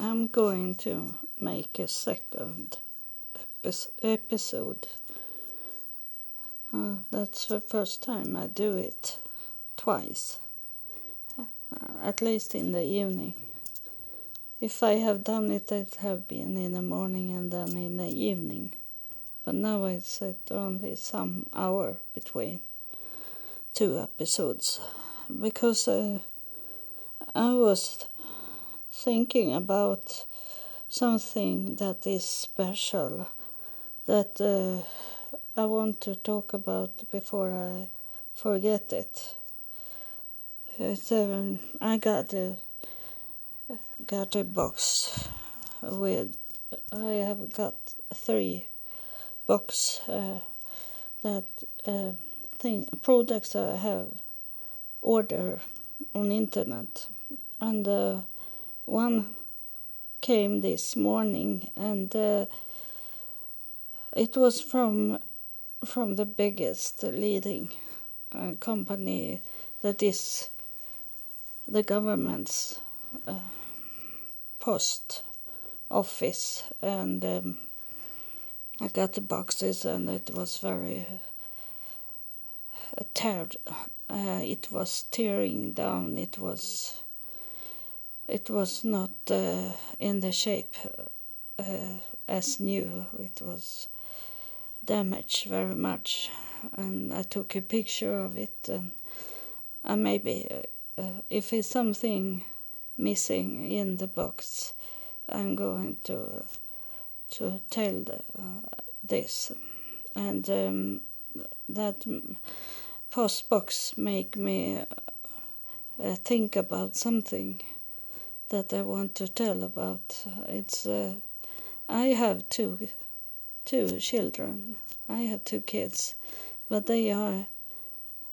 I'm going to make a second episode. Uh, that's the first time I do it twice, uh, at least in the evening. If I have done it, it have been in the morning and then in the evening. But now I at only some hour between two episodes because uh, I was thinking about something that is special that uh, I want to talk about before I forget it. It's, um, I got a got a box with I have got three box uh, that uh, thing products I have order on internet and uh, one came this morning, and uh, it was from from the biggest leading uh, company that is the government's uh, post office, and um, I got the boxes, and it was very uh, teared. Uh, it was tearing down. It was it was not uh, in the shape uh, as new. It was damaged very much, and I took a picture of it. And uh, maybe uh, if it's something missing in the box, I'm going to to tell the, uh, this, and um, that post box make me uh, think about something that I want to tell about. It's uh, I have two two children. I have two kids, but they are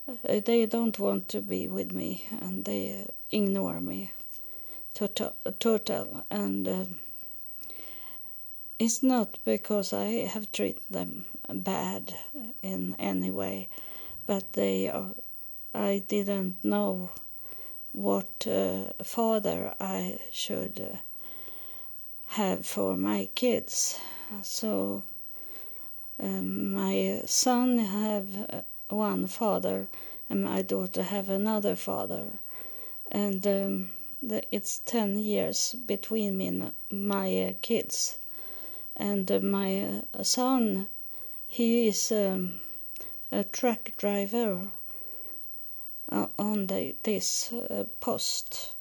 uh, they don't want to be with me and they ignore me total, total and uh, it's not because I have treated them bad in any way, but they are, I didn't know what uh, father I should uh, have for my kids. So um, my son have uh, one father and my daughter have another father, and um, the, it's ten years between me and my uh, kids. And uh, my uh, son, he is um, a truck driver on the, this uh, post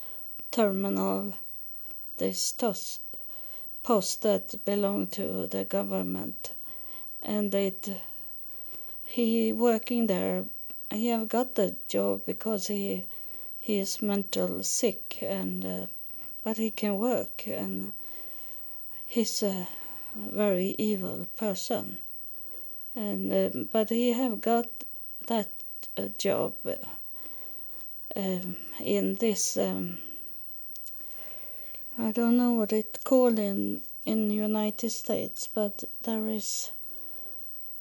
terminal, this tos, post that belonged to the government, and it he working there. He have got the job because he he is mental sick and uh, but he can work and he's a very evil person. And uh, but he have got that uh, job um, in this um, I don't know what it's called in in the United States, but there is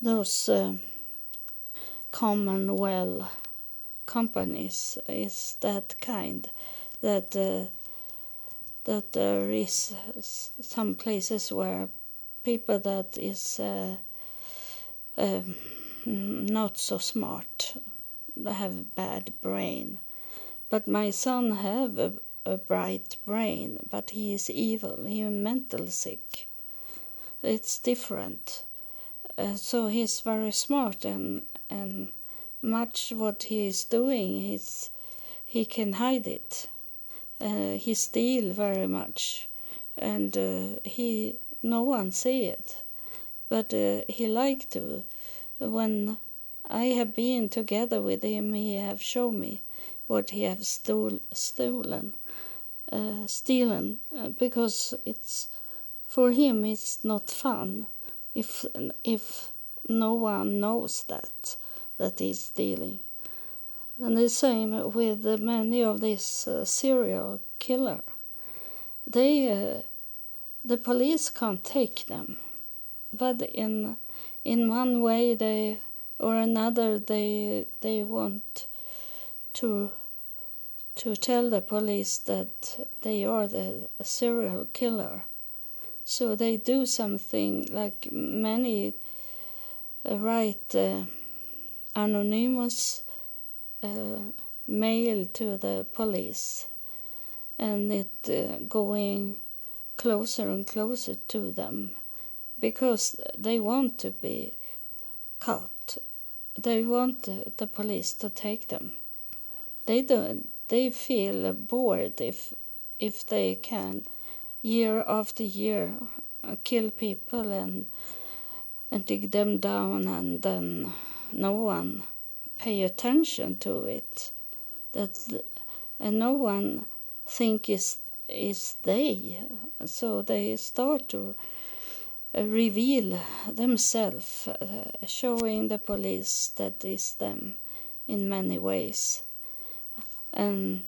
those uh, Commonwealth companies is that kind that uh, that there is some places where people that is uh, um, not so smart have bad brain but my son have a, a bright brain, but he is evil. He is mental sick. It's different. Uh, so he's very smart and and much what he is doing, he's, he can hide it. Uh, he steal very much, and uh, he no one see it, but uh, he like to. When I have been together with him, he have shown me what he have stole, stolen, uh, stolen, uh, because it's for him it's not fun if if no one knows that that he's stealing. And the same with many of these uh, serial killer. They uh, the police can't take them, but in in one way they or another they they want to to tell the police that they are the serial killer. So they do something like many uh, write uh, anonymous uh, mail to the police and it uh, going closer and closer to them because they want to be caught. They want the, the police to take them. They don't. They feel bored if if they can year after year uh, kill people and and dig them down and then no one pay attention to it that and no one think is is they so they start to uh, reveal themselves uh, showing the police that is them in many ways and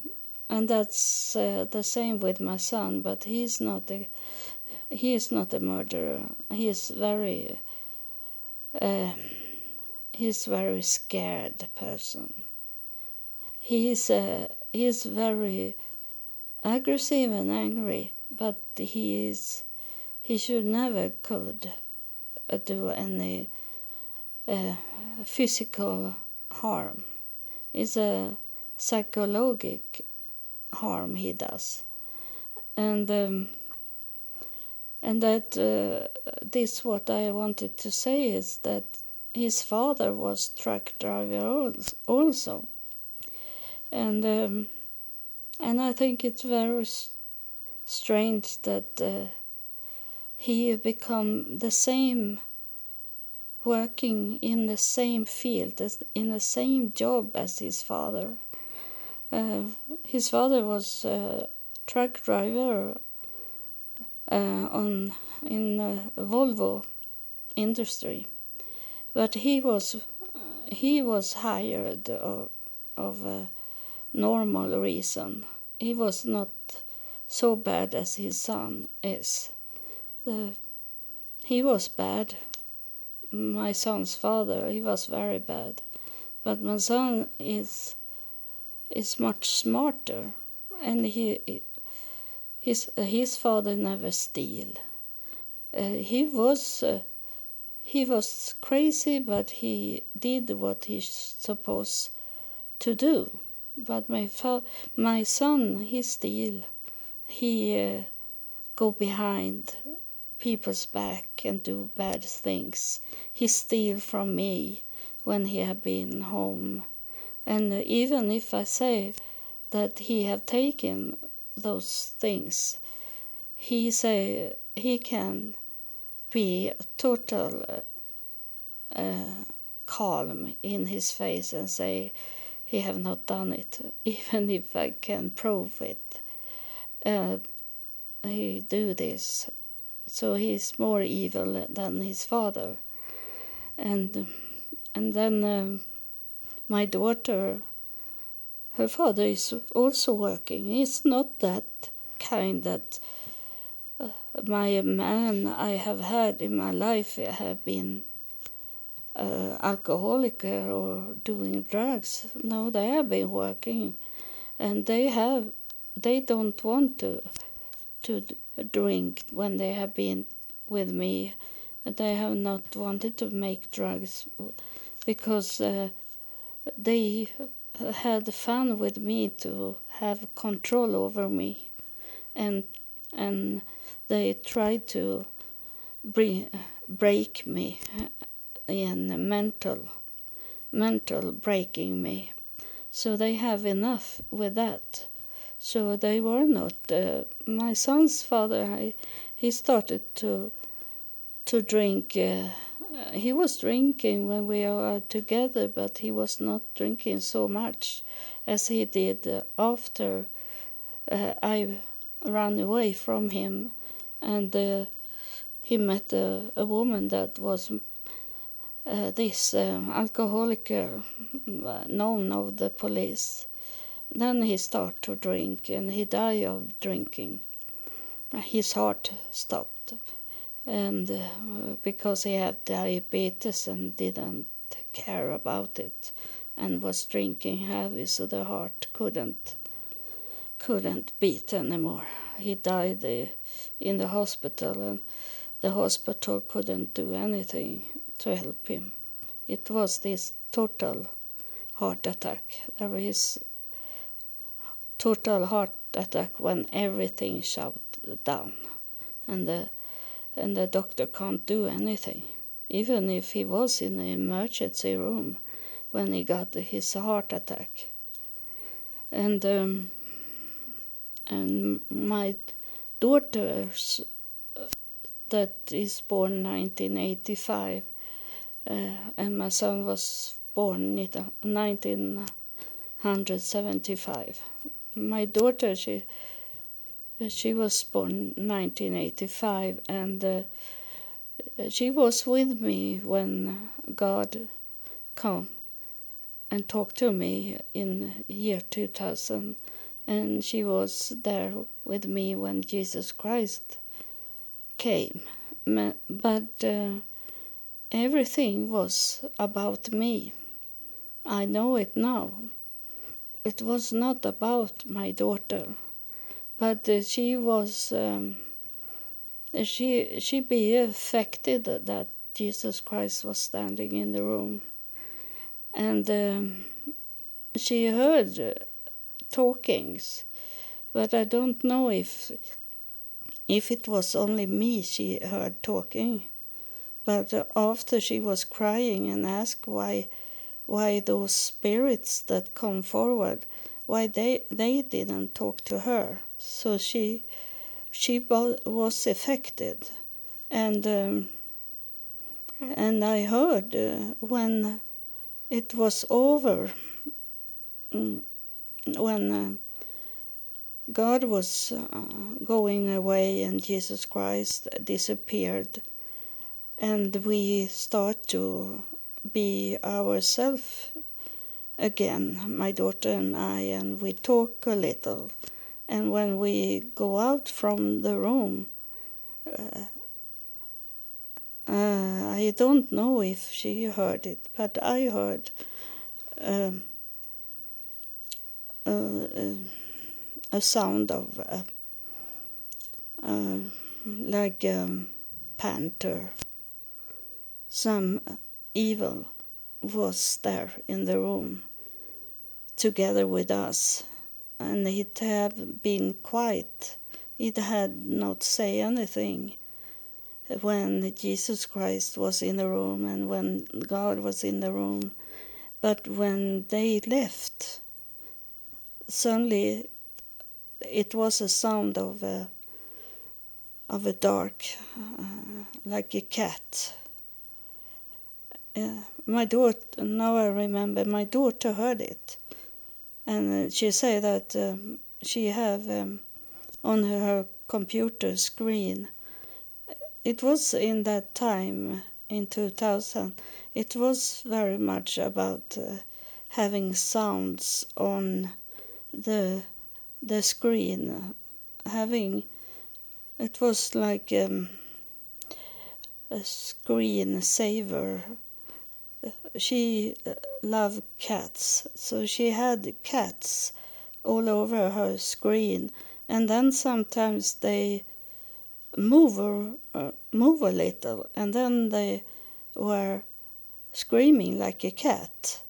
and that's uh, the same with my son but he's not a he is not a murderer. He is very uh, he's very scared person. He is uh, very aggressive and angry but he is he should never could uh, do any uh, physical harm. It's a psychologic harm he does. And um, and that uh, this what I wanted to say is that his father was truck driver also. And um, and I think it's very strange that uh, he become the same working in the same field as in the same job as his father his father was a truck driver uh, on in Volvo industry, but he was he was hired of, of a normal reason. He was not so bad as his son is. Uh, he was bad. My son's father, he was very bad, but my son is is much smarter, and he his his father never steal. Uh, he was uh, he was crazy, but he did what he's supposed to do. But my fa- my son, he steal. He uh, go behind people's back and do bad things. He steal from me when he had been home and even if I say that he have taken those things, he say he can be total uh, calm in his face and say he have not done it, even if I can prove it. Uh, he do this, so he's more evil than his father, and and then. Um, my daughter, her father is also working. He's not that kind that uh, my man I have had in my life have been uh, alcoholic or doing drugs. No, they have been working, and they have they don't want to to drink when they have been with me. They have not wanted to make drugs because. Uh, they had fun with me to have control over me. And and they tried to bring, break me in mental mental breaking me. So they have enough with that. So they were not uh, my son's father I, he started to to drink uh, he was drinking when we were together, but he was not drinking so much as he did uh, after uh, I ran away from him, and uh, he met a, a, woman that was uh, this uh, alcoholic known of the police. Then he started to drink, and he died of drinking. His heart stopped and uh, because he had diabetes and didn't care about it and was drinking heavy so the heart couldn't couldn't beat anymore. He died uh, in the hospital, and the hospital couldn't do anything to help him. It was this total heart attack. There is total heart attack when everything shut down, and the and the doctor can't do anything. Even if he was in the emergency room when he got his heart attack, and um, and my daughter's uh, that is born 1985 uh, and my son was born 1975 my daughter she she was born 1985 and uh, she was with me when god came and talked to me in year 2000 and she was there with me when Jesus Christ came. But uh, everything was about me. I know it now. It was not about my daughter, but uh, she was. Um, she she be affected that Jesus Christ was standing in the room, and um, she heard talkings, but I don't know if if it was only me she heard talking. But after she was crying and asked why why those spirits that come forward why they they didn't talk to her so she she was affected and um, and I heard uh, when it was over mm, when uh, God was uh, going away and Jesus Christ disappeared, and we start to be ourselves again, my daughter and I, and we talk a little. And when we go out from the room, uh, uh, I don't know if she heard it, but I heard. Um, a sound of uh, uh, like a panther. Some evil was there in the room together with us, and it had been quiet. It had not say anything when Jesus Christ was in the room and when God was in the room. But when they left, suddenly it was a sound of a of a dark uh, like a cat uh, my daughter now i remember my daughter heard it and she said that um, she have um, on her computer screen. It was in that time in 2000 it was very much about uh, having sounds on the the screen. Having it was like um, a screen saver. She loved cats. So she had cats all over her screen. And then sometimes they move uh, move a little. And then they were screaming like a cat.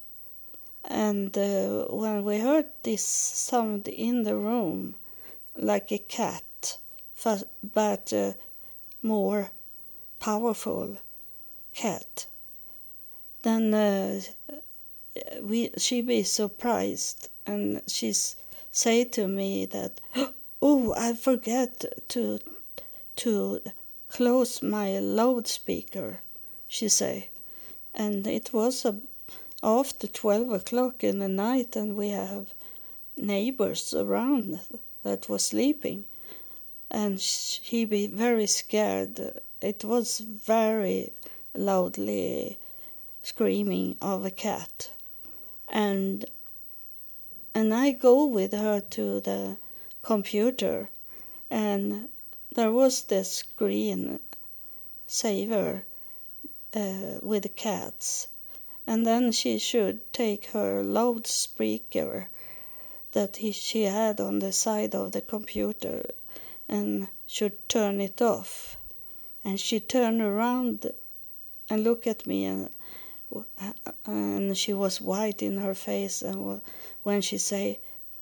And uh, when we heard this sound in the room, like a cat, but uh, more powerful cat, then uh, we she be surprised and she say to me that, oh, I forget to to close my loudspeaker, she say, and it was a after 12 o'clock in the night and we have neighbors around that was sleeping. And he be very scared. It was very loudly screaming of a cat and and I go with her to the computer and there was the screen saver uh, with cats and then she should take her loudspeaker that he, she had on the side of the computer and should turn it off. And she turned around and looked at me and and she was white in her face and when she say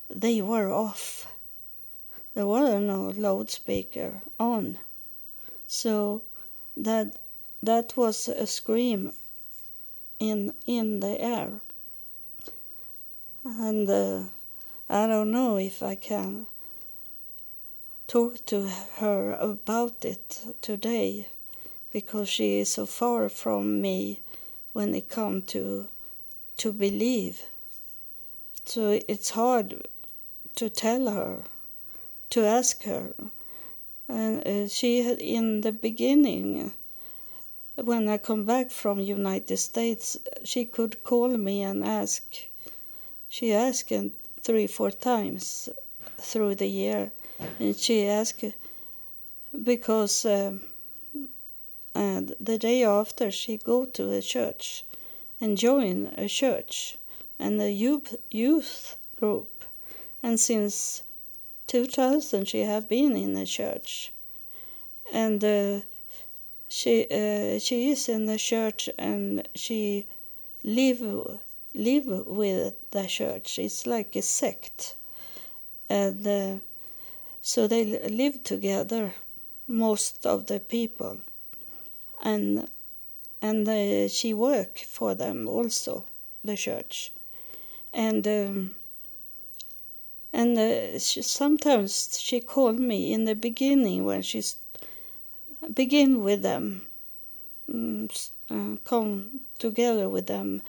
they were off. There were no loudspeaker on. So that that was a scream in in the air. And uh, I don't know if I can talk to her about it today because she is so far from me when it comes to to believe. So it's hard to tell her, to ask her. And uh, she had in the beginning, when I come back from United States, she could call me and ask. She asked three, four times through the year, and she asked because. Uh, and the day after she go to a church and join a church and a youth group. And since 2000 she have been in a church. And uh, she uh, she is in the church and she live live with the church. It's like a sect. And uh, so they live together most of the people and and uh, she work for them also, the church, and um, and uh, she, sometimes she called me in the beginning when she begin with them, um, uh, come together with them.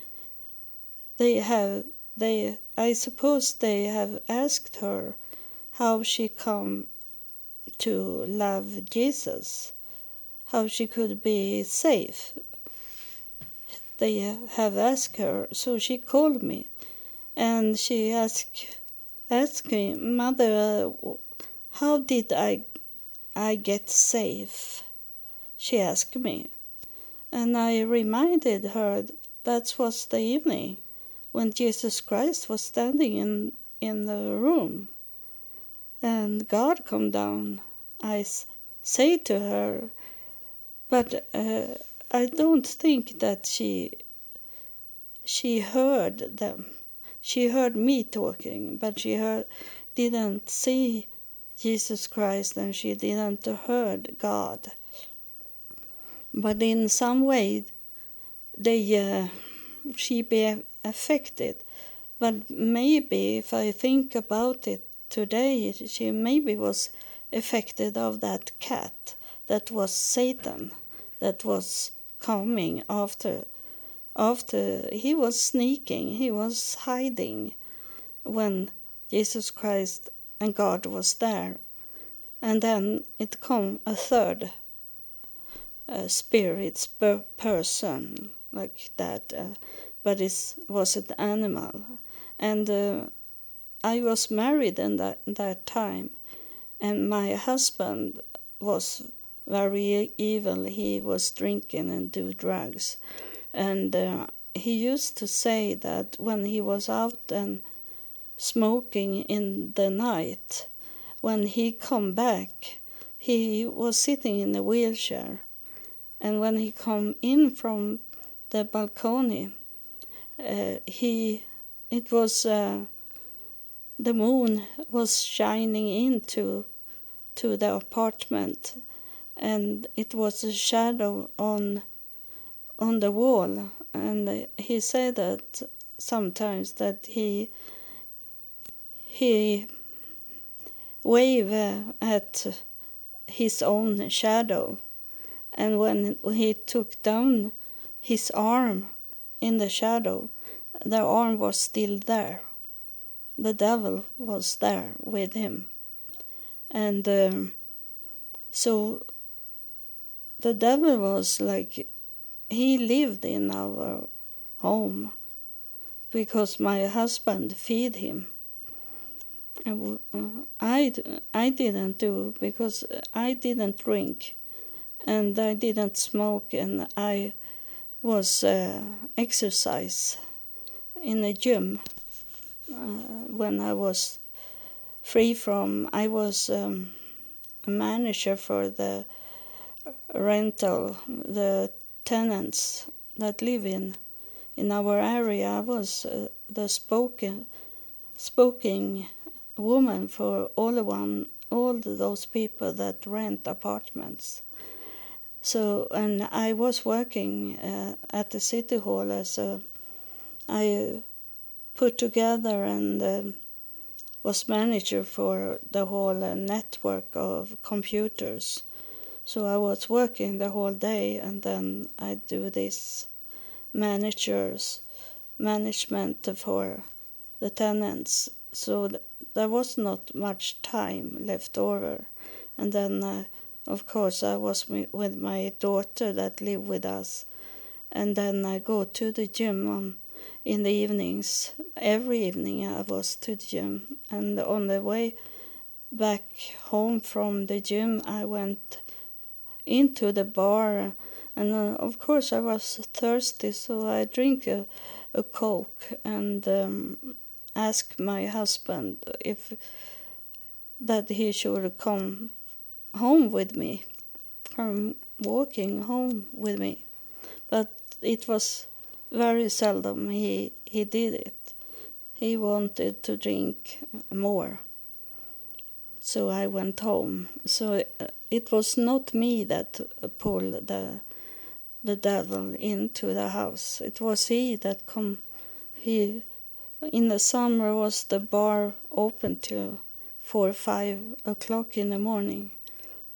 They have they I suppose they have asked her how she come to love Jesus how she could be safe. They have asked her, so she called me, and she asked asked me, Mother, how did I I get safe? She asked me, and I reminded her that was the evening when Jesus Christ was standing in in the room, and God come down. I say to her, but uh, I don't think that she she heard them. She heard me talking, but she heard didn't see Jesus Christ and she didn't heard God. But in some way, they uh, she be affected. But maybe if I think about it today, she maybe was affected of that cat that was Satan that was coming after after he was sneaking he was hiding when jesus christ and god was there. And then it come a third uh, spirit per person like that uh, but it was an animal. And uh, i was married in that, that time and my husband was very evil. He was drinking and do drugs, and uh, he used to say that when he was out and smoking in the night, when he come back, he was sitting in a wheelchair, and when he come in from the balcony, uh, he it was uh, the moon was shining into to the apartment and it was a shadow on on the wall. And he said that sometimes that he he wave at his own shadow. And when he took down his arm in the shadow the arm was still there. The devil was there with him. And um, so the devil was like he lived in our home because my husband feed him. I, I didn't do because I didn't drink and I didn't smoke and I was uh, exercise in a gym uh, when I was free from, I was um, a manager for the rental, the tenants that live in in our area. Was uh, the spoken spoken woman for all the one all those people that rent apartments. So and I was working uh, at the city hall as a I put together and uh, was manager for the whole uh, network of computers. So I was working the whole day and then I do this managers management for the tenants. So th- there was not much time left over. And then, uh, of course, I was with my daughter that lived with us. And then I go to the gym on, in the evenings. Every evening I was to the gym. And on the way back home from the gym, I went into the bar. And uh, of course, I was thirsty, so I drink a, a Coke and um, ask my husband if that he should come home with me, come walking home with me. But it was very seldom he, he did it. He wanted to drink more. So I went home. So uh, it was not me that pulled the the devil into the house. It was he that come. He in the summer was the bar open till four five o'clock in the morning.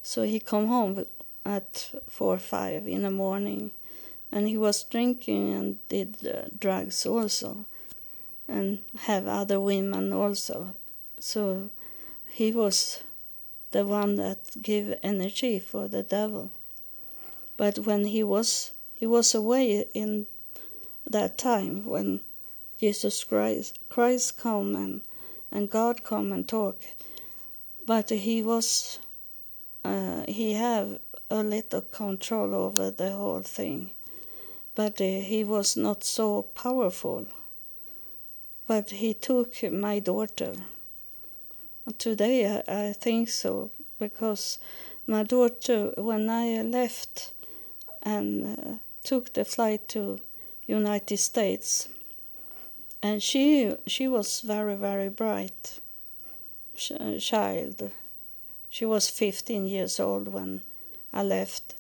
So he come home at four five in the morning, and he was drinking and did uh, drugs also, and have other women also. So he was the one that give energy for the devil. But when he was he was away in that time when Jesus Christ Christ come and, and God come and talk. But he was uh, he have a little control over the whole thing. But uh, he was not so powerful. But he took my daughter. Today I, I think so because my daughter when I left and uh, took the flight to United States and she she was very very bright ch- child. She was 15 years old when i left.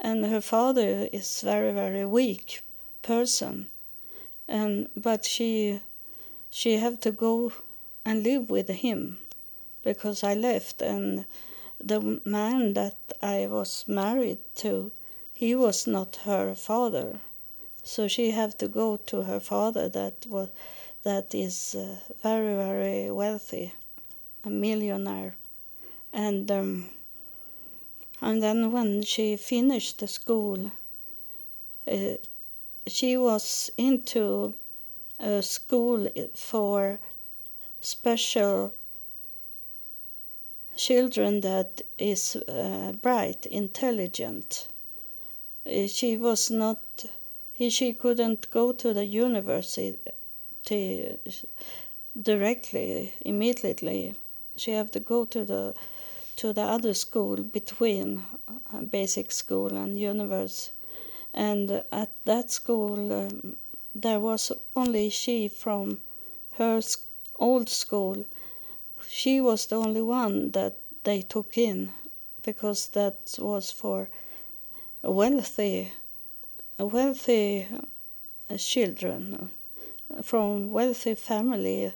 And her father is very very weak person. And but she she had to go and live with him because i left and the man that i was married to he was not her father. So she had to go to her father that was that is uh, very very wealthy, a millionaire, and um, and then when she finished the school, uh, she was into a school for special children that is uh, bright, intelligent. Uh, she was not she couldn't go to the university directly, immediately. She had to go to the to the other school between uh, basic school and university. And at that school, um, there was only she from her old school. She was the only one that they took in because that was for wealthy wealthy uh, children uh, from wealthy family,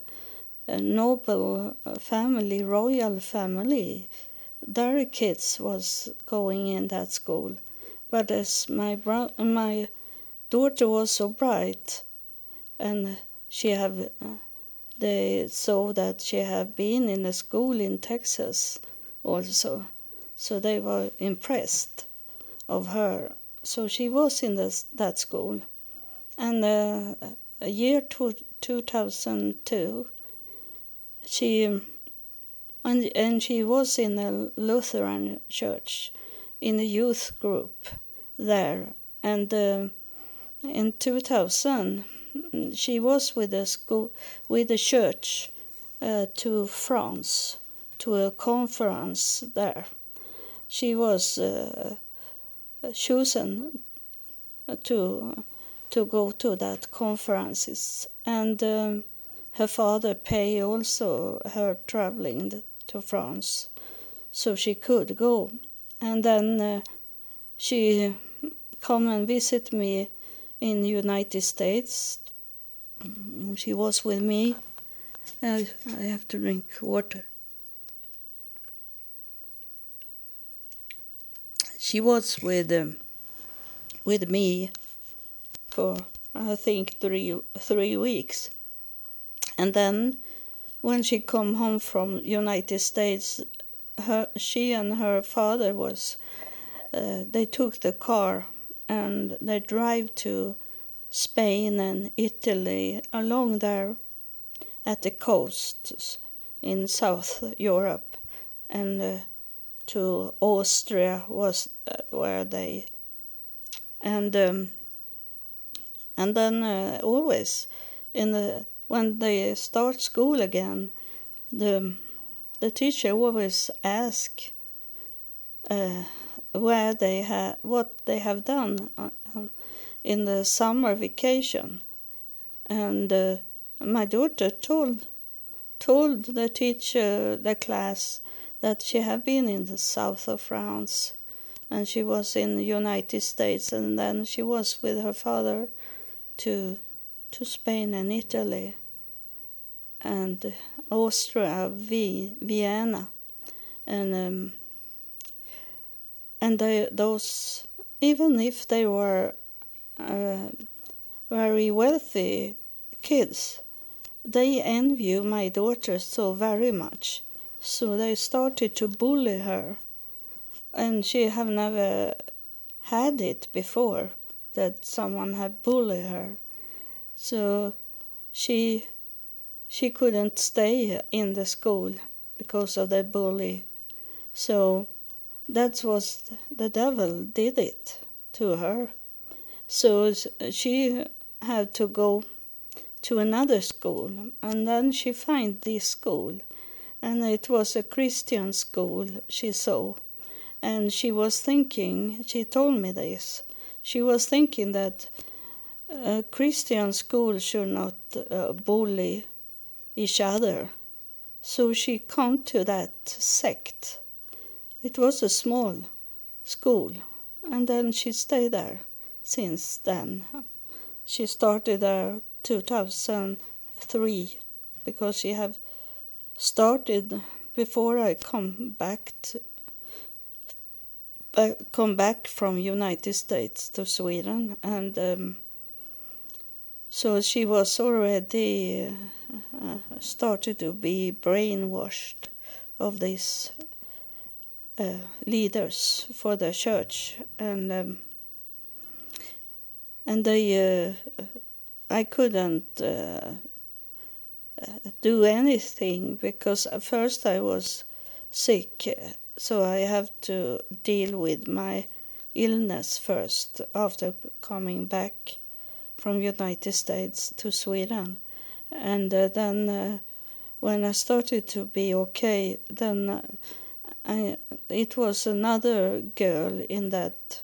a noble uh, family, royal family. Their kids was going in that school, but as my bro- my daughter was so bright, and she have they saw that she had been in a school in Texas also, so they were impressed of her so she was in this, that school. And uh, a year to 2002, she and, and she was in a Lutheran church in a youth group there. And uh, in 2000, she was with the school with the church uh, to France to a conference there. She was uh, chosen to to go to that conferences and um, her father pay also her traveling to France so she could go and then uh, she come and visit me in the United States she was with me. Uh, I have to drink water. She was with um, with me for I think three three weeks, and then when she come home from United States, her she and her father was uh, they took the car and they drive to Spain and Italy along there at the coasts in South Europe and uh, to Austria was uh, where they and um, and then uh, always in the when they start school again the the teacher always ask uh, where they have what they have done uh, in the summer vacation. And uh, my daughter told told the teacher the class that she had been in the south of France and she was in the United States and then she was with her father to to Spain and Italy and Austria, Vienna, and um, and they, those even if they were uh, very wealthy kids, they envy my daughter so very much, so they started to bully her, and she have never had it before that someone had bullied her. So she she couldn't stay in the school because of the bully. So that was the devil did it to her. So she had to go to another school and then she find this school and it was a Christian school she saw and she was thinking she told me this she was thinking that a Christian school should not uh, bully each other. So she come to that sect. It was a small school, and then she stayed there since then. She started there 2003 because she had started before I come back to, back, come back from United States to Sweden, and um, so she was already uh, started to be brainwashed of these uh, leaders for the church, and um, and they, uh, I couldn't uh, do anything because at first I was sick so I have to deal with my illness first after coming back from United States to Sweden, and uh, then uh, when I started to be okay, then uh, I, it was another girl in that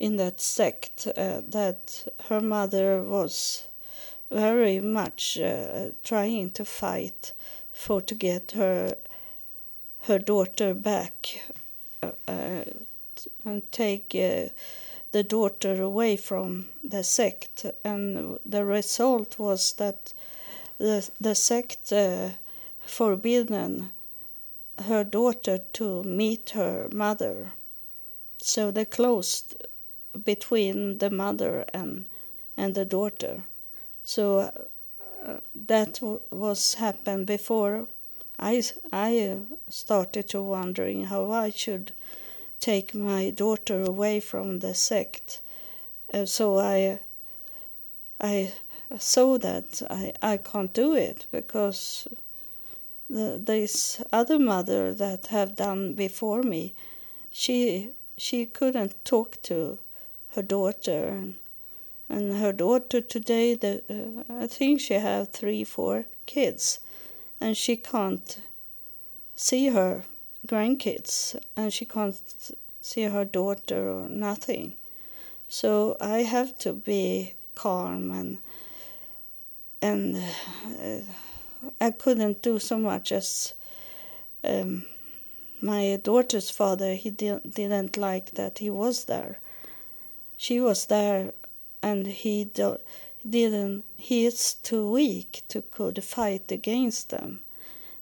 in that sect uh, that her mother was very much uh, trying to fight for to get her her daughter back uh, uh, and take uh, the daughter away from the sect. And the result was that the, the sect uh, forbidden her daughter to meet her mother. So they closed between the mother and and the daughter. So uh, that w- was happened before I, I started to wondering how I should take my daughter away from the sect. Uh, so I, I saw that I, I can't do it because the, this other mother that have done before me, she she couldn't talk to her daughter and, and her daughter today, the, uh, I think she have three, four kids, and she can't see her grandkids, and she can't see her daughter or nothing. So I have to be calm and and uh, I couldn't do so much as um, my daughter's father. He didn't didn't like that he was there. She was there and he do, didn't he is too weak to could fight against them.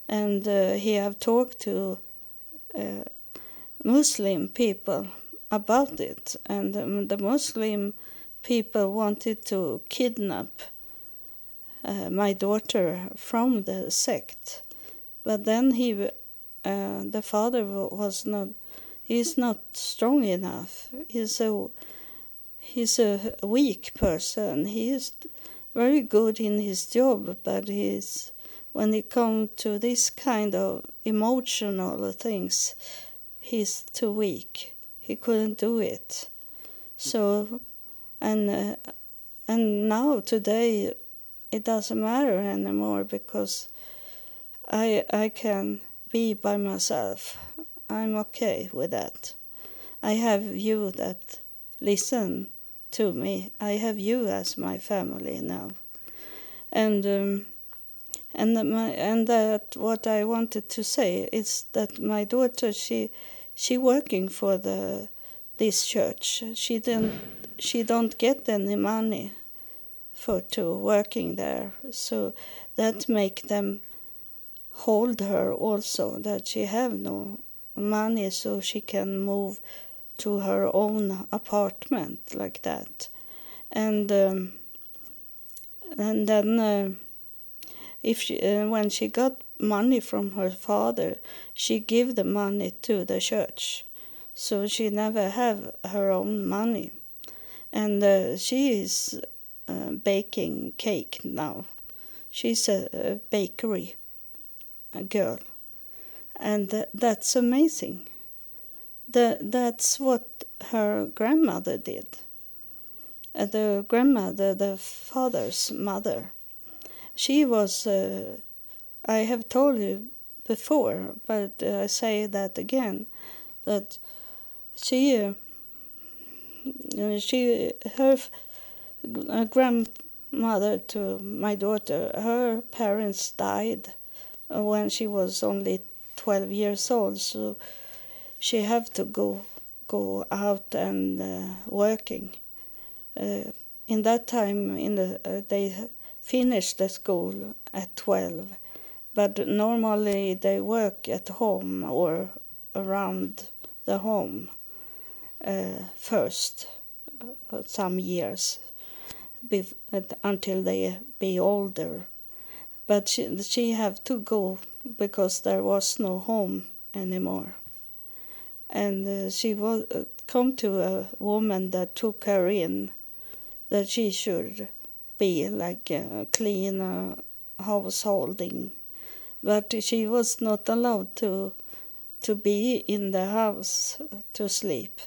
And uh, he have talked to uh, muslim people about it. And um, the muslim people wanted to kidnap uh, my daughter from the sect. But then he uh, the father was not he's not strong enough. He's a he's a weak person. He is very good in his job, but he's when it comes to this kind of emotional things, he's too weak. He couldn't do it. So, and uh, and now today, it doesn't matter anymore because I I can be by myself. I'm okay with that. I have you that listen to me. I have you as my family now, and um, and my and that what I wanted to say is that my daughter she she working for the this church. She didn't she don't get any money for to working there, so that make them hold her also that she have no money so she can move to her own apartment like that, and um, and then uh, if she, uh, when she got money from her father, she give the money to the church, so she never have her own money, and uh, she is uh, baking cake now. She's a, a bakery a girl, and that's amazing the, that's what her grandmother did. Uh, the grandmother, the father's mother, she was, uh, I have told you before, but uh, I say that again, that she, uh, she, her grandmother to my daughter, her parents died when she was only 12 years old, so she have to go go out and uh, working. Uh, in that time, in the uh, they finish the school at twelve, but normally they work at home or around the home uh, first, uh, some years, until they be older. But she she have to go because there was no home anymore and uh, she was uh, come to a woman that took her in that she should be like a clean householding. But she was not allowed to to be in the house to sleep.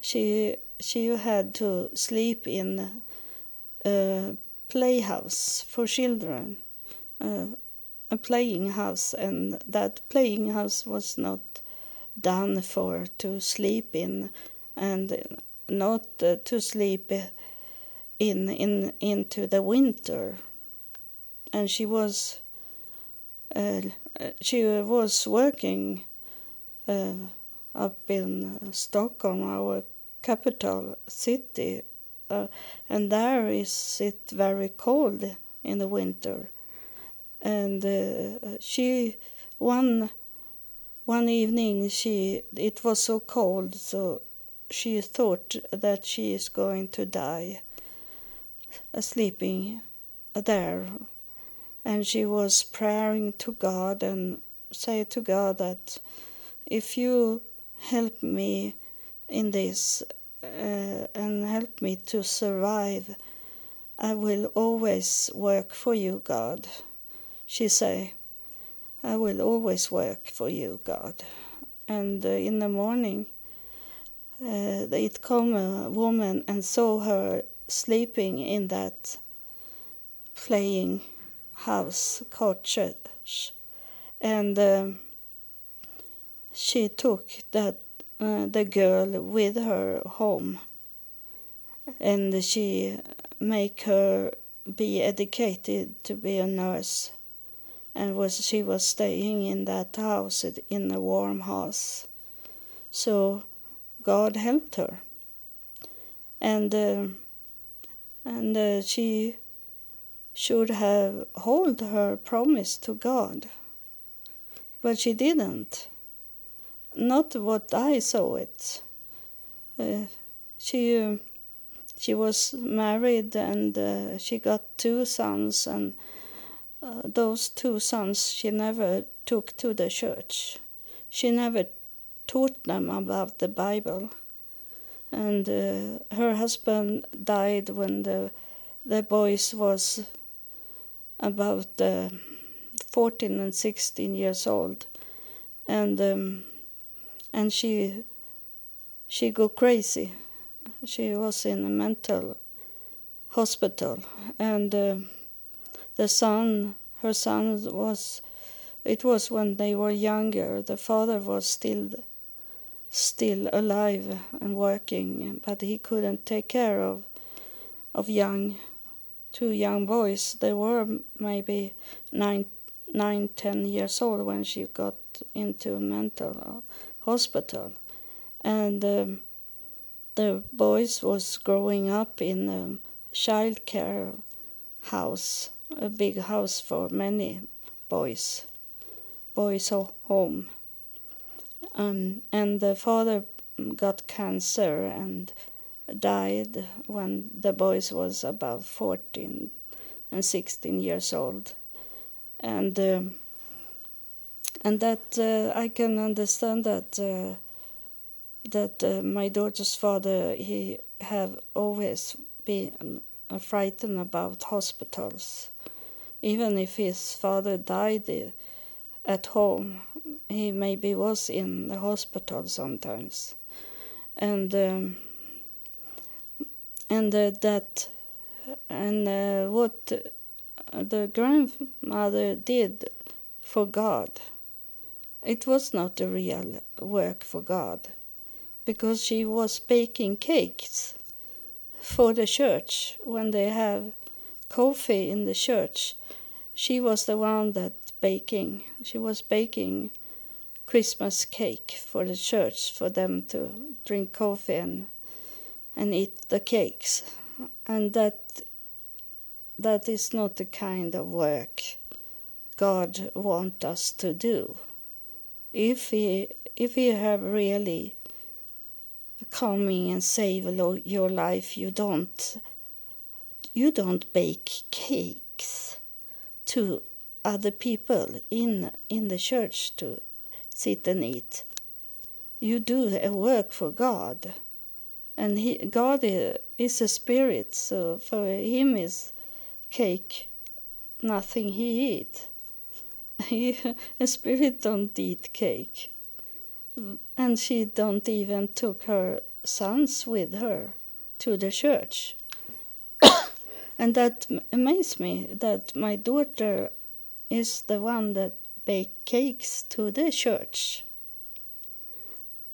She she had to sleep in a playhouse for children uh, a playing house. And that playing house was not done for to sleep in and not uh, to sleep in in into the winter. And she was uh, she was working uh, up in Stockholm our capital city uh, and there is it very cold in the winter. And uh, she one one evening she it was so cold so she thought that she is going to die uh, sleeping there. And she was praying to God and say to God that if you help me in this uh, and help me to survive I will always work for you God she say I will always work for you, God. And uh, in the morning, uh, it come a woman and saw her sleeping in that playing house church, and um, she took that uh, the girl with her home, and she make her be educated to be a nurse and was she was staying in that house in a warm house. So god helped her. And uh, and uh, she should have hold her promise to god. But she didn't. Not what i saw it. Uh, she uh, she was married and uh, she got two sons and uh, those two sons she never took to the church. She never taught them about the bible. And uh, her husband died when the the boys was about uh, 14 and 16 years old. And um, and she she go crazy. She was in a mental hospital, and uh, the son, her son was. It was when they were younger. The father was still, still alive and working, but he couldn't take care of, of young, two young boys. They were maybe nine, nine, ten years old when she got into a mental hospital, and. Um, the boys was growing up in a child care house, a big house for many boys, boys home. Um, and the father got cancer and died when the boys was about 14 and 16 years old. And uh, and that uh, I can understand that uh, that uh, my daughter's father he have always been frightened about hospitals even if his father died at home he maybe was in the hospital sometimes. And um, and uh, that and uh, what the grandmother did for God it was not a real work for God because she was baking cakes for the church when they have coffee in the church. She was the one that baking. She was baking Christmas cake for the church for them to drink coffee and and eat the cakes. And that that is not the kind of work God wants us to do. If he if you have really coming and save your life you don't you don't bake cakes to other people in in the church to sit and eat. You do a work for god. And he, god is a spirit so for him is cake nothing he eat. A spirit don't eat cake. And she don't even took her sons with her to the church. And that amazed me that my daughter is the one that bake cakes to the church.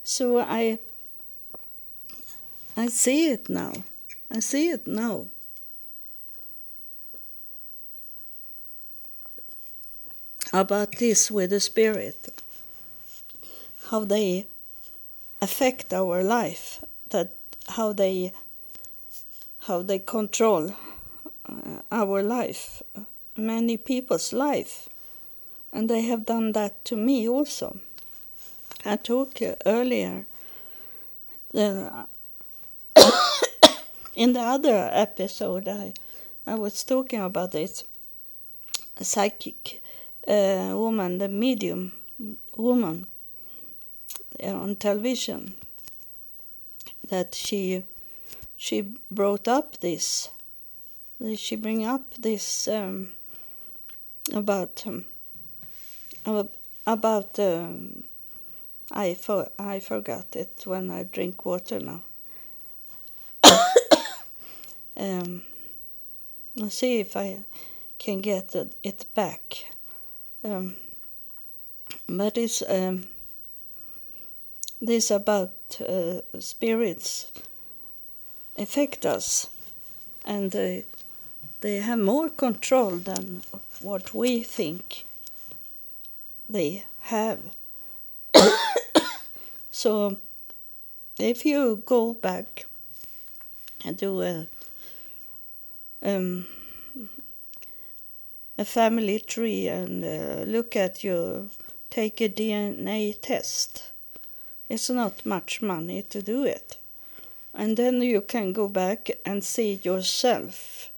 So I I see it now. I see it now. About this with the spirit how they affect our life, that how they how they control Uh, our life, many people's life, and they have done that to me also. I talked earlier the, uh, in the other episode I I was talking about this psychic uh, woman, the medium woman uh, on television that she she brought up this she bring up this um, about um, about um, I for, I forgot it when I drink water now um, I'll see if I can get it back. Um, but it's um, this about uh, spirits affect us, and they they have more control than what we think they have. so, if you go back and do a um, a family tree and uh, look at your take a DNA test. It's not much money to do it. And then you can go back and see yourself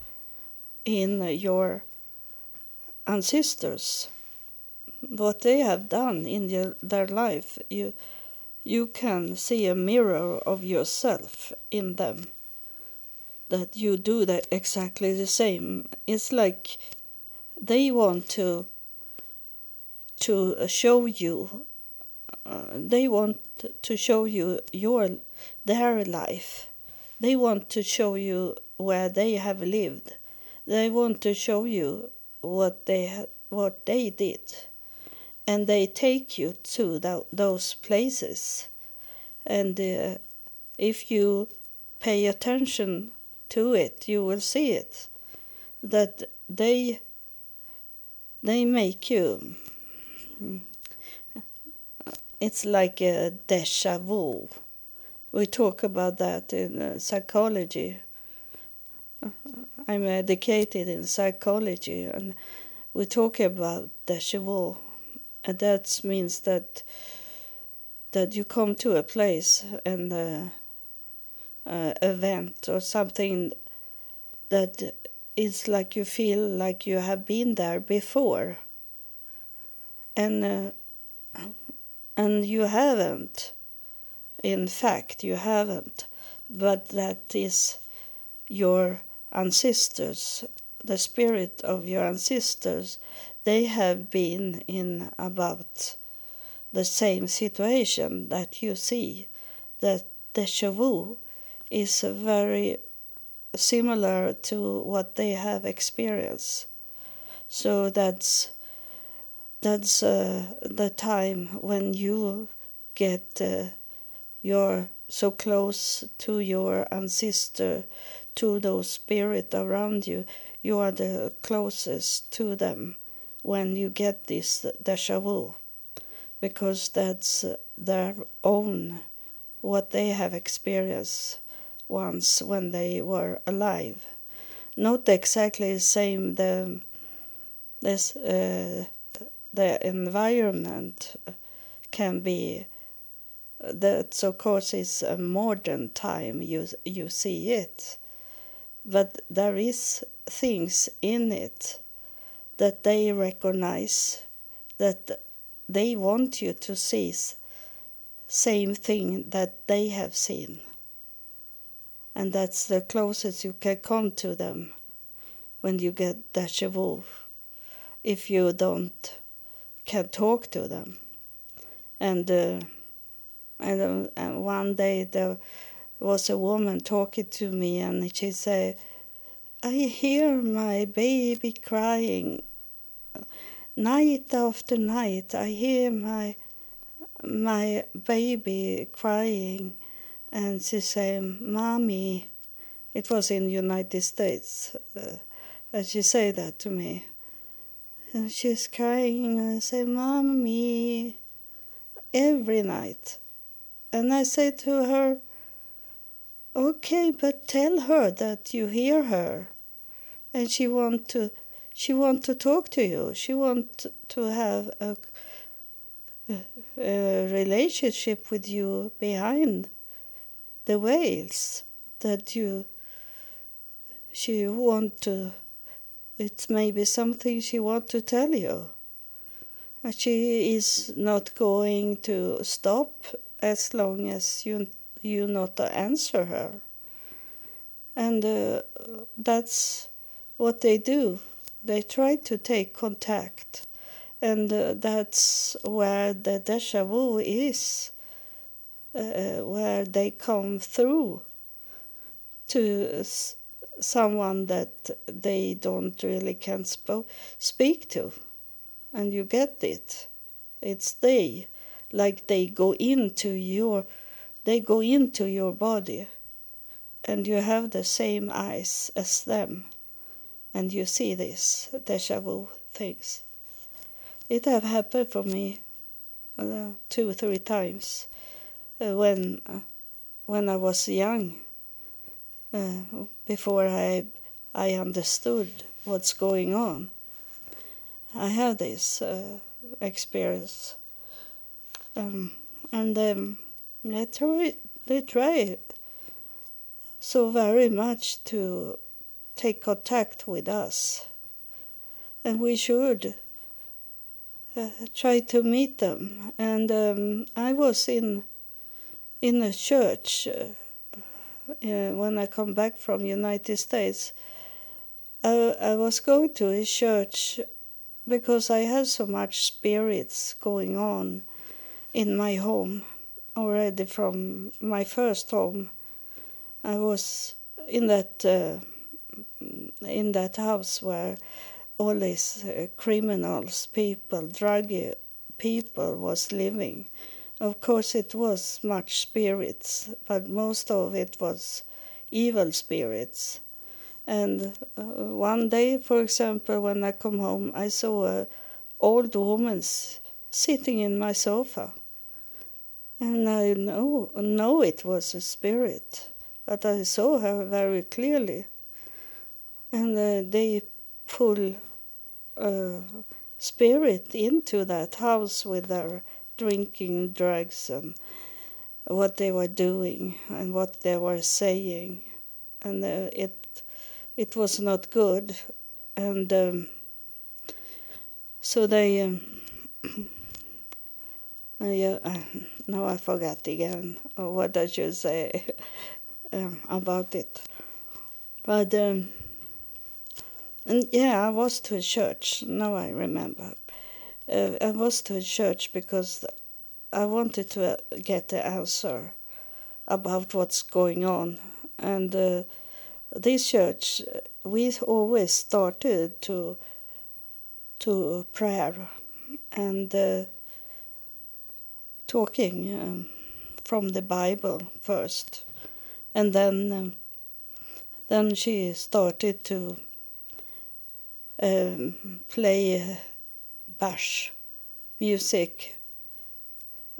in your ancestors, what they have done in their, their life. You, you can see a mirror of yourself in them that you do that exactly the same. It's like they want to to show you. Uh, they want to show you your their life. They want to show you where they have lived. They want to show you what they what they did, and they take you to those places. And uh, if you pay attention to it, you will see it. That they they make you. It's like a deja vu. We talk about that in uh, psychology. I'm educated in psychology, and we talk about vu, and that means that that you come to a place and. Uh, uh, event or something that is like you feel like you have been there before. And uh, and you haven't. In fact you haven't. But that is your ancestors the spirit of your ancestors they have been in about the same situation that you see that deja vu is very similar to what they have experienced. So that's that's uh, the time when you get uh, your so close to your ancestor, to those spirits around you. You are the closest to them when you get this deja vu, because that's their own what they have experienced once when they were alive. Not exactly the same. The this uh, the environment can be that of course is a modern time you you see it but there is things in it that they recognize that they want you to see same thing that they have seen. And that's the closest you can come to them when you get deja vu if you don't can talk to them. And uh, and, and one day there was a woman talking to me and she said i hear my baby crying. Night after night i hear my my baby crying. And she said, "Mommy," it was in the United States, uh, and she said that to me, and she's crying and say, "Mommy," every night, and I say to her, "Okay, but tell her that you hear her, and she want to." She want to talk to you. She want to have a, a relationship with you behind the veils that you she want to it's maybe something she want to tell you she is not going to stop as long as you you not answer her. And uh, that's what they do. They try to take contact. And uh, that's where the deja vu is uh, where they come through to someone that they don't really can spo- speak to, and you get it. It's they, like they go into your, they go into your body, and you have the same eyes as them, and you see this deja vu things. It have happened for me uh, two or three times uh, when uh, when I was young, uh, before I I understood what's going on. I have this uh, experience, um, and um, they try try so very much to take contact with us, and we should uh, try to meet them. And um, I was in in a church uh, uh, when I come back from United States. I, I was going to a church because I had so much spirits going on in my home already from my first home. I was in that uh, in that house where all these uh, criminals, people, drug people was living. Of course, it was much spirits, but most of it was evil spirits. And uh, one day, for example, when I come home, I saw an old woman sitting in my sofa. And I know, know it was a spirit, but I saw her very clearly. And uh, they pull uh, spirit into that house with their drinking drugs and what they were doing and what they were saying, and uh, it it was not good, and um, so they. Um, uh, now I forgot again what I should say um, about it, but um, and yeah, I was to a church. Now I remember uh, I was to a church because I wanted to uh, get the answer about what's going on. And uh, this church, we always started to to prayer and uh, talking um, from the Bible first, and then um, then she started to um, play Bach music,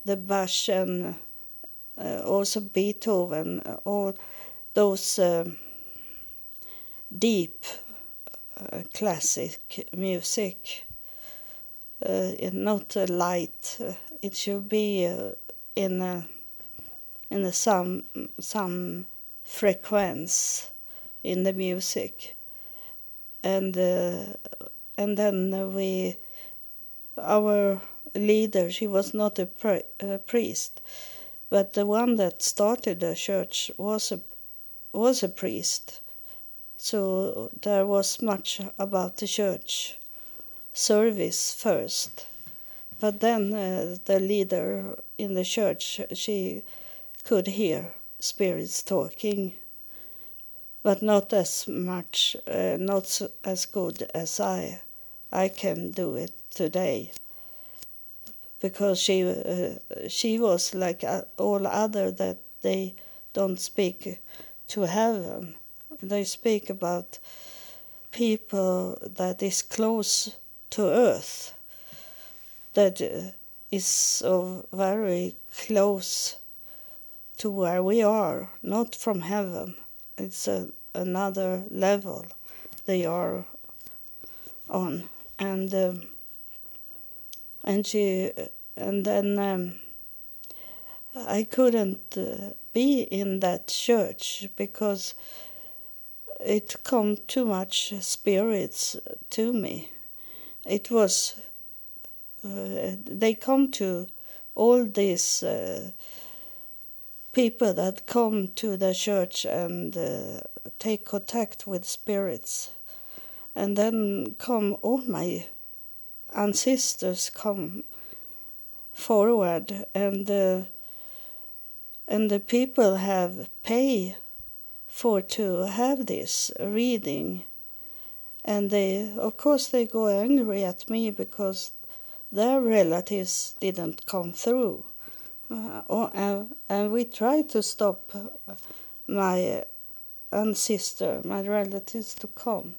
the Bach and uh, also Beethoven, uh, all those uh, deep uh, classic music. Uh, not light. It should be uh, in a in some some frequency in the music, and and then we our leader, she was not a, pri- a priest, but the one that started the church was a was a priest. So there was much about the church service first. But then uh, the leader in the church, she could hear spirits talking, but not as much, uh, not as good as I. I can do it today because she uh, she was like uh, all other that they don't speak to heaven they speak about people that is close to earth that uh, is so very close to where we are not from heaven it's a, another level they are on and um, and she and then um, I couldn't uh, be in that church because it come too much spirits to me. It was they come to all these uh, people that come to the church and uh, take contact with spirits, and then come all my ancestors come forward and uh, and the people have pay for to have this reading. And they of course they go angry at me because their relatives didn't come through. Uh, and, and we tried to stop my ancestor my relatives to come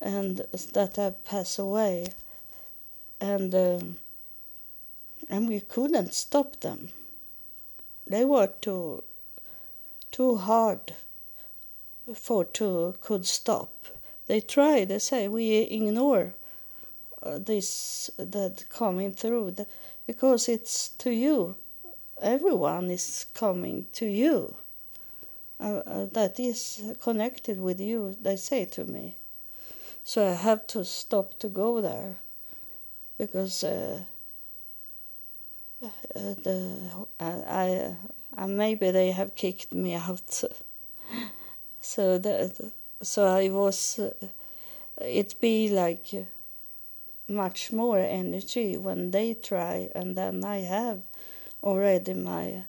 and that have passed away. And um, and we couldn't stop them. They were too too hard for to could stop. They tried. they say we ignore uh, this that coming through the, because it's to you. Everyone is coming to you. Uh, uh, that is connected with you they say to me. So i have to stop to go there because uh, uh the I, I maybe they have kicked me out. So that so I was, uh, it be like much more energy when they try, and then I have already my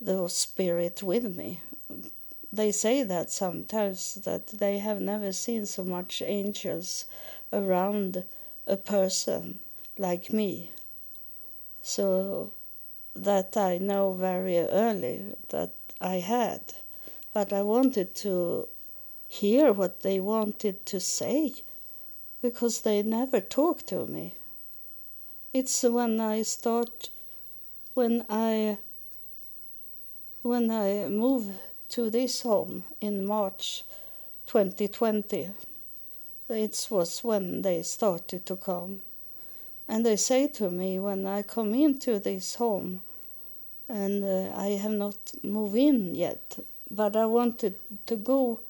the spirit with me. They say that sometimes that they have never seen so much angels around a person like me. So that I know very early that I had, but I wanted to hear what they wanted to say because they never talk to me. It's when I start, when I, when I move to this home in March 2020. It was when they started to come. And they say to me when I come into this home, and uh, I have not moved in yet, but I wanted to go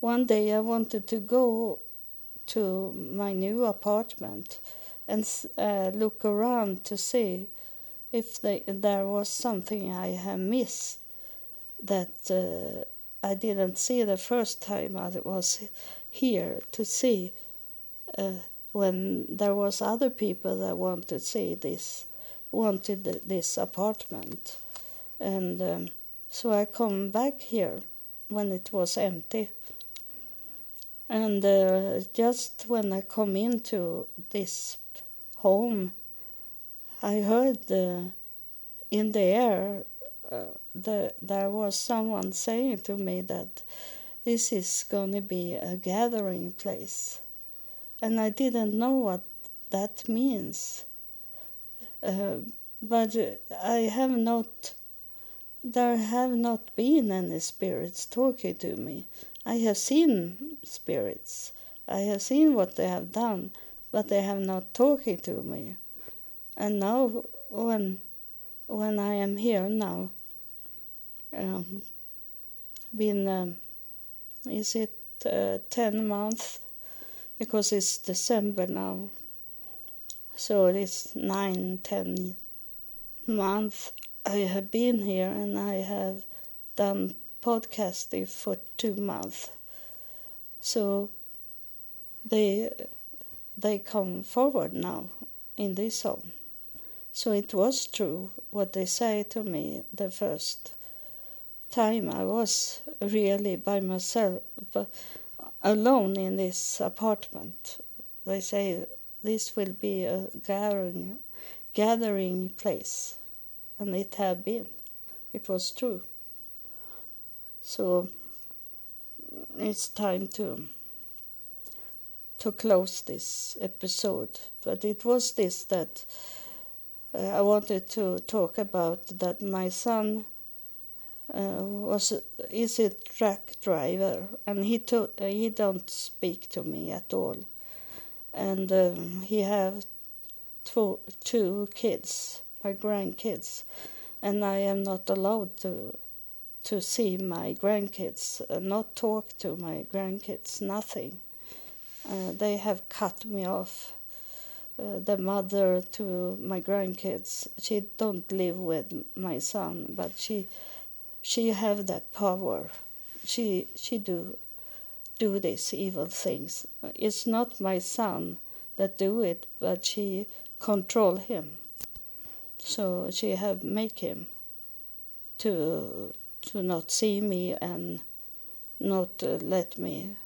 one day I wanted to go to my new apartment and uh, look around to see if they, there was something I had missed that uh, I didn't see the first time I was here to see uh, when there was other people that wanted to see this, wanted this apartment, and um, so I come back here when it was empty and uh, just when I come into this home, I heard uh, in the air uh, the, there was someone saying to me that this is going to be a gathering place. And I didn't know what that means. Uh, but I have not, there have not been any spirits talking to me. I have seen spirits. I have seen what they have done, but they have not talking to me. And now, when when I am here now, um, been um, is it uh, ten months because it's December now, so it's nine ten months I have been here and I have done podcasting for two months. So they they come forward now in this song. So it was true what they say to me the first time I was really by myself, but alone in this apartment. They say this will be a gathering, gathering place, and it had been. It was true. So it's time to to close this episode. But it was this that uh, I wanted to talk about that my son uh, was is a truck driver and he to, uh, he don't speak to me at all and um, he have two two kids my grandkids and I am not allowed to to see my grandkids, uh, not talk to my grandkids, nothing. Uh, they have cut me off. Uh, the mother to my grandkids, she don't live with my son, but she she have that power. She she do do these evil things. It's not my son that do it, but she control him. So she have make him to to not see me and not uh, let me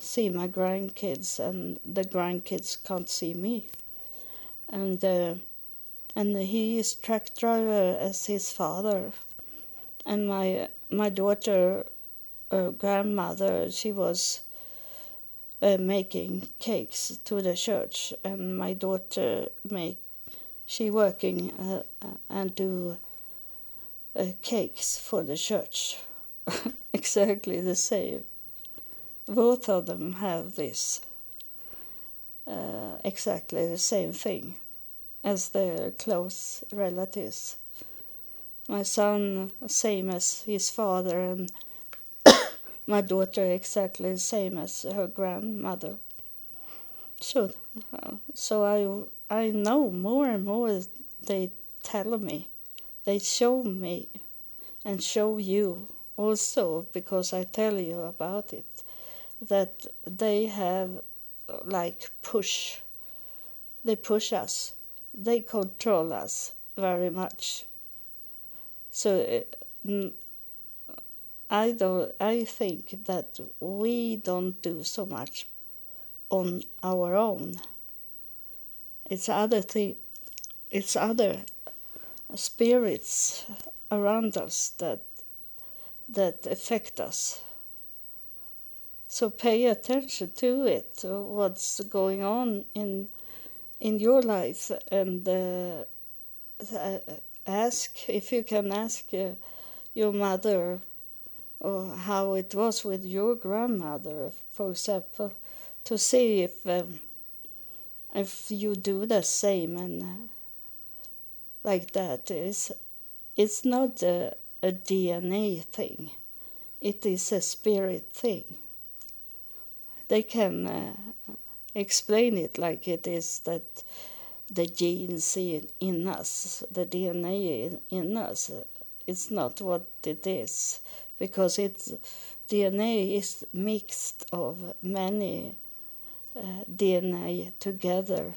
see my grandkids, and the grandkids can't see me. And uh, and he is truck driver as his father, and my my daughter, uh, grandmother, she was uh, making cakes to the church, and my daughter make she working uh, and do uh, cakes for the church, exactly the same. Both of them have this uh, exactly the same thing as their close relatives. My son, same as his father, and my daughter, exactly the same as her grandmother. So, uh, so I I know more and more. They tell me, they show me, and show you also because I tell you about it that they have like push. They push us. They control us very much. So uh, i don't i think that we don't do so much on our own. It's other thing it's other spirits around us that that affect us. So pay attention to it, what's going on in in your life, and uh, uh, ask if you can ask uh, your mother or how it was with your grandmother, for example, to see if um, if you do the same and like that. Is it's not a, a DNA thing; it is a spirit thing they can uh, explain it like it is that the genes in, in us, the DNA in, in us, it's not what it is because it's DNA is mixed of many uh, DNA together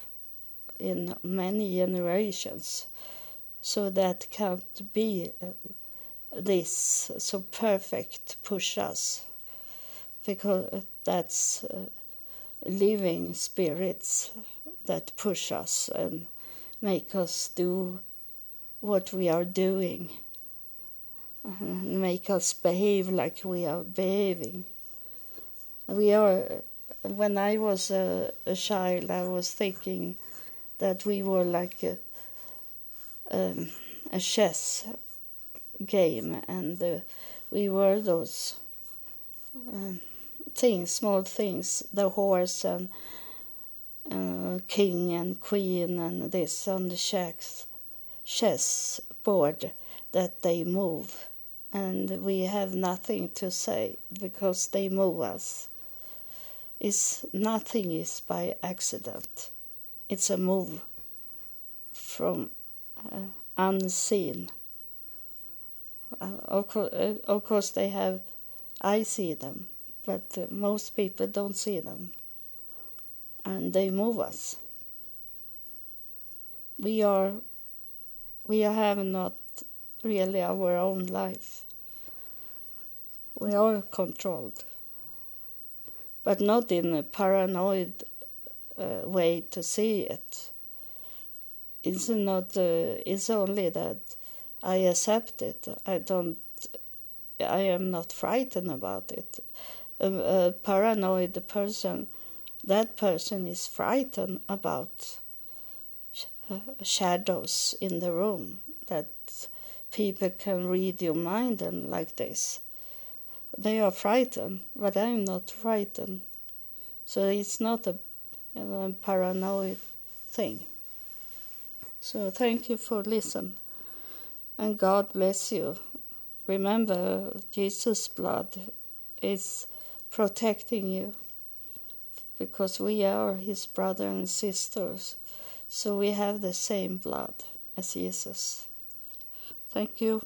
in many generations. So that can't be uh, this. So perfect push us because that's uh, living spirits that push us and make us do what we are doing. And make us behave like we are behaving. We are when i was a, a child i was thinking that we were like a, um, a chess game and uh, we were those um, things, small things, the horse and uh, king and queen and this on the chess, chess board that they move. And we have nothing to say because they move us. It's, nothing is by accident. It's a move from uh, unseen. Uh, of, co- uh, of course, they have, I see them, but most people don't see them. And they move us. We are we have not really our own life. We are controlled. But not in a paranoid uh, way to see it it's not uh, it's only that i accept it i don't i am not frightened about it a, a paranoid person, that person is frightened about sh- uh, shadows in the room, that people can read your mind and like this. They are frightened, but I'm not frightened. So it's not a, a paranoid thing. So thank you for listening, and God bless you. Remember, Jesus' blood is protecting you because we are his brother and sisters. So we have the same blood as Jesus. Thank you.